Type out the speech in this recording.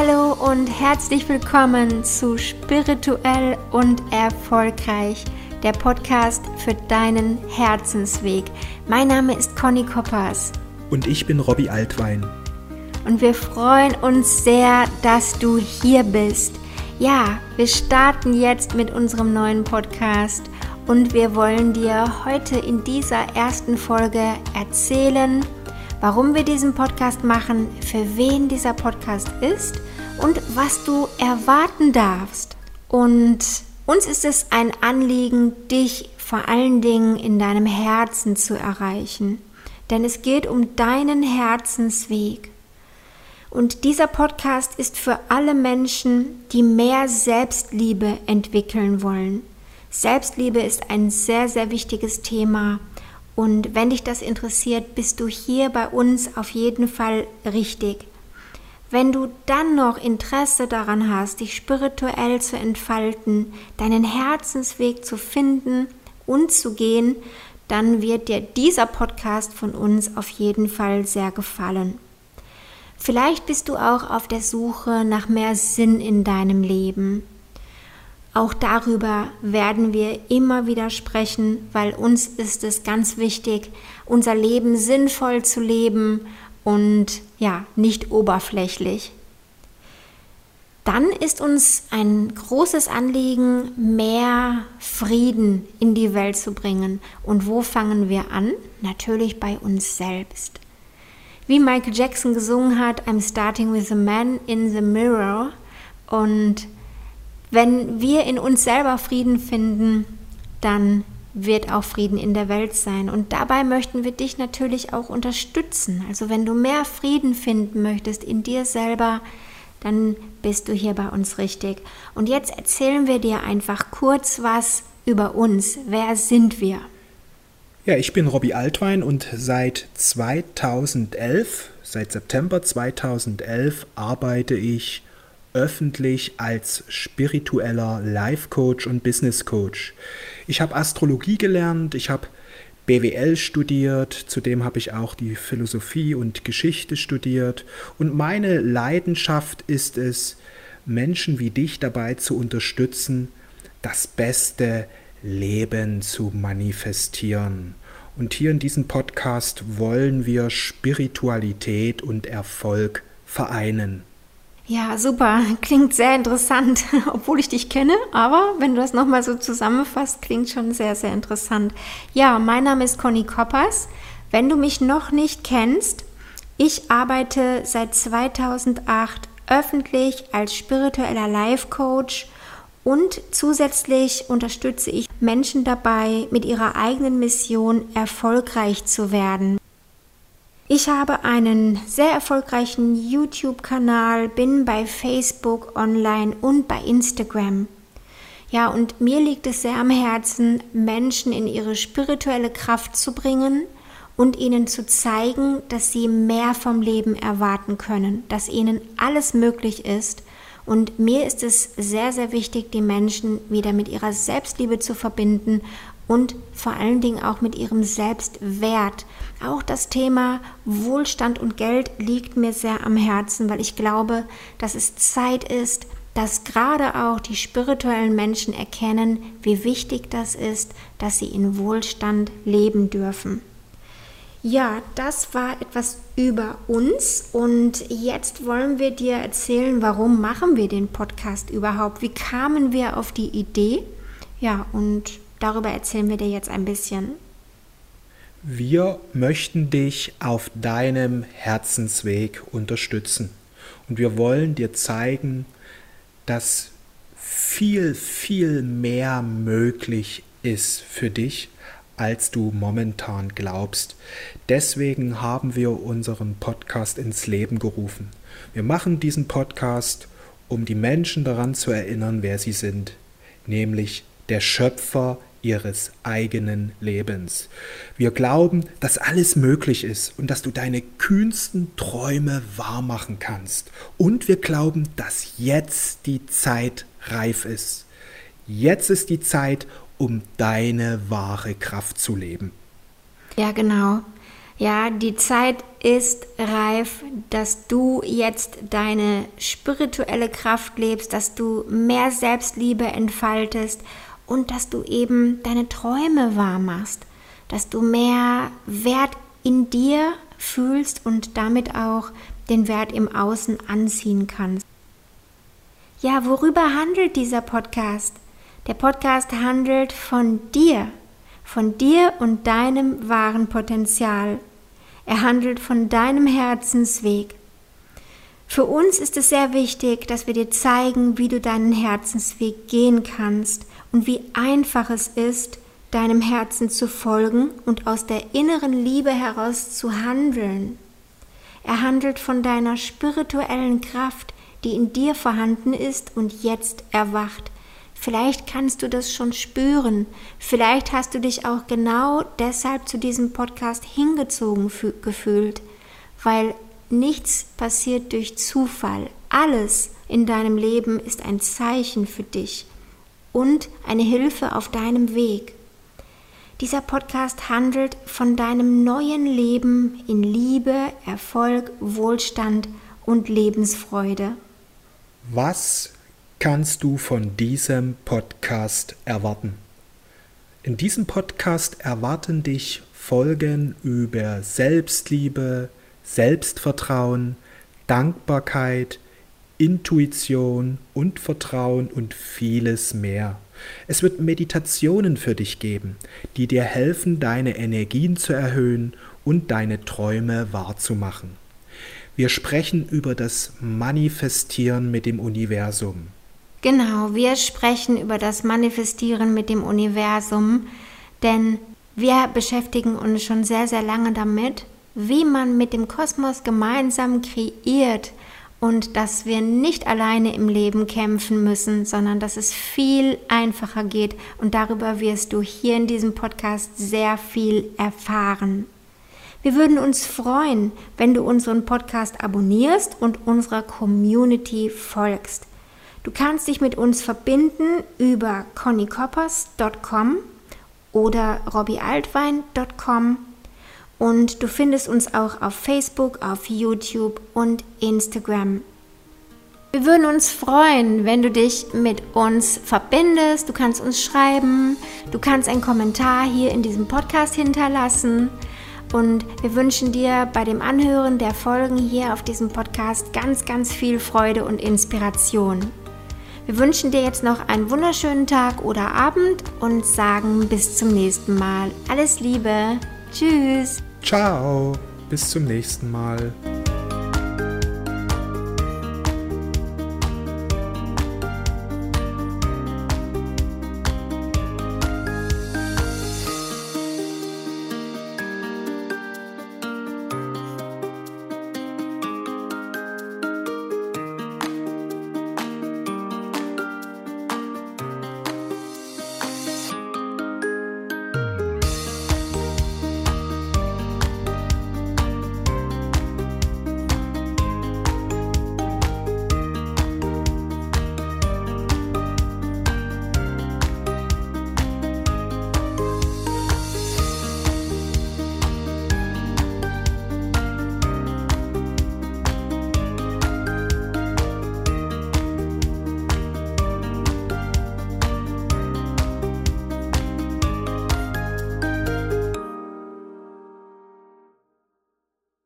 Hallo und herzlich willkommen zu Spirituell und Erfolgreich, der Podcast für deinen Herzensweg. Mein Name ist Conny Koppers. Und ich bin Robbie Altwein. Und wir freuen uns sehr, dass du hier bist. Ja, wir starten jetzt mit unserem neuen Podcast und wir wollen dir heute in dieser ersten Folge erzählen, warum wir diesen Podcast machen, für wen dieser Podcast ist und was du erwarten darfst. Und uns ist es ein Anliegen, dich vor allen Dingen in deinem Herzen zu erreichen. Denn es geht um deinen Herzensweg. Und dieser Podcast ist für alle Menschen, die mehr Selbstliebe entwickeln wollen. Selbstliebe ist ein sehr, sehr wichtiges Thema und wenn dich das interessiert, bist du hier bei uns auf jeden Fall richtig. Wenn du dann noch Interesse daran hast, dich spirituell zu entfalten, deinen Herzensweg zu finden und zu gehen, dann wird dir dieser Podcast von uns auf jeden Fall sehr gefallen. Vielleicht bist du auch auf der Suche nach mehr Sinn in deinem Leben. Auch darüber werden wir immer wieder sprechen, weil uns ist es ganz wichtig, unser Leben sinnvoll zu leben und ja, nicht oberflächlich. Dann ist uns ein großes Anliegen, mehr Frieden in die Welt zu bringen. Und wo fangen wir an? Natürlich bei uns selbst. Wie Michael Jackson gesungen hat, I'm starting with a man in the mirror. Und wenn wir in uns selber Frieden finden, dann wird auch Frieden in der Welt sein. Und dabei möchten wir dich natürlich auch unterstützen. Also wenn du mehr Frieden finden möchtest in dir selber, dann bist du hier bei uns richtig. Und jetzt erzählen wir dir einfach kurz was über uns. Wer sind wir? Ja, ich bin Robbie Altwein und seit 2011, seit September 2011 arbeite ich öffentlich als spiritueller Life Coach und Business Coach. Ich habe Astrologie gelernt, ich habe BWL studiert, zudem habe ich auch die Philosophie und Geschichte studiert und meine Leidenschaft ist es, Menschen wie dich dabei zu unterstützen, das beste Leben zu manifestieren. Und hier in diesem Podcast wollen wir Spiritualität und Erfolg vereinen. Ja, super. Klingt sehr interessant, obwohl ich dich kenne. Aber wenn du das nochmal so zusammenfasst, klingt schon sehr, sehr interessant. Ja, mein Name ist Conny Koppers. Wenn du mich noch nicht kennst, ich arbeite seit 2008 öffentlich als spiritueller Life Coach und zusätzlich unterstütze ich Menschen dabei, mit ihrer eigenen Mission erfolgreich zu werden. Ich habe einen sehr erfolgreichen YouTube-Kanal, bin bei Facebook online und bei Instagram. Ja, und mir liegt es sehr am Herzen, Menschen in ihre spirituelle Kraft zu bringen und ihnen zu zeigen, dass sie mehr vom Leben erwarten können, dass ihnen alles möglich ist. Und mir ist es sehr, sehr wichtig, die Menschen wieder mit ihrer Selbstliebe zu verbinden und vor allen Dingen auch mit ihrem Selbstwert. Auch das Thema Wohlstand und Geld liegt mir sehr am Herzen, weil ich glaube, dass es Zeit ist, dass gerade auch die spirituellen Menschen erkennen, wie wichtig das ist, dass sie in Wohlstand leben dürfen. Ja, das war etwas über uns und jetzt wollen wir dir erzählen, warum machen wir den Podcast überhaupt? Wie kamen wir auf die Idee? Ja, und Darüber erzählen wir dir jetzt ein bisschen. Wir möchten dich auf deinem Herzensweg unterstützen. Und wir wollen dir zeigen, dass viel, viel mehr möglich ist für dich, als du momentan glaubst. Deswegen haben wir unseren Podcast ins Leben gerufen. Wir machen diesen Podcast, um die Menschen daran zu erinnern, wer sie sind, nämlich der Schöpfer ihres eigenen Lebens. Wir glauben, dass alles möglich ist und dass du deine kühnsten Träume wahrmachen kannst. Und wir glauben, dass jetzt die Zeit reif ist. Jetzt ist die Zeit, um deine wahre Kraft zu leben. Ja, genau. Ja, die Zeit ist reif, dass du jetzt deine spirituelle Kraft lebst, dass du mehr Selbstliebe entfaltest und dass du eben deine Träume wahr machst, dass du mehr Wert in dir fühlst und damit auch den Wert im Außen anziehen kannst. Ja, worüber handelt dieser Podcast? Der Podcast handelt von dir, von dir und deinem wahren Potenzial. Er handelt von deinem Herzensweg. Für uns ist es sehr wichtig, dass wir dir zeigen, wie du deinen Herzensweg gehen kannst und wie einfach es ist, deinem Herzen zu folgen und aus der inneren Liebe heraus zu handeln. Er handelt von deiner spirituellen Kraft, die in dir vorhanden ist und jetzt erwacht. Vielleicht kannst du das schon spüren. Vielleicht hast du dich auch genau deshalb zu diesem Podcast hingezogen gefühlt, weil nichts passiert durch Zufall. Alles in deinem Leben ist ein Zeichen für dich und eine Hilfe auf deinem Weg. Dieser Podcast handelt von deinem neuen Leben in Liebe, Erfolg, Wohlstand und Lebensfreude. Was kannst du von diesem Podcast erwarten? In diesem Podcast erwarten dich Folgen über Selbstliebe, Selbstvertrauen, Dankbarkeit, Intuition und Vertrauen und vieles mehr. Es wird Meditationen für dich geben, die dir helfen, deine Energien zu erhöhen und deine Träume wahrzumachen. Wir sprechen über das Manifestieren mit dem Universum. Genau, wir sprechen über das Manifestieren mit dem Universum, denn wir beschäftigen uns schon sehr, sehr lange damit, wie man mit dem Kosmos gemeinsam kreiert und dass wir nicht alleine im Leben kämpfen müssen, sondern dass es viel einfacher geht und darüber wirst du hier in diesem Podcast sehr viel erfahren. Wir würden uns freuen, wenn du unseren Podcast abonnierst und unserer Community folgst. Du kannst dich mit uns verbinden über connycoppers.com oder robbiealtwein.com und du findest uns auch auf Facebook, auf YouTube und Instagram. Wir würden uns freuen, wenn du dich mit uns verbindest. Du kannst uns schreiben, du kannst einen Kommentar hier in diesem Podcast hinterlassen. Und wir wünschen dir bei dem Anhören der Folgen hier auf diesem Podcast ganz, ganz viel Freude und Inspiration. Wir wünschen dir jetzt noch einen wunderschönen Tag oder Abend und sagen bis zum nächsten Mal. Alles Liebe. Tschüss. Ciao. Bis zum nächsten Mal.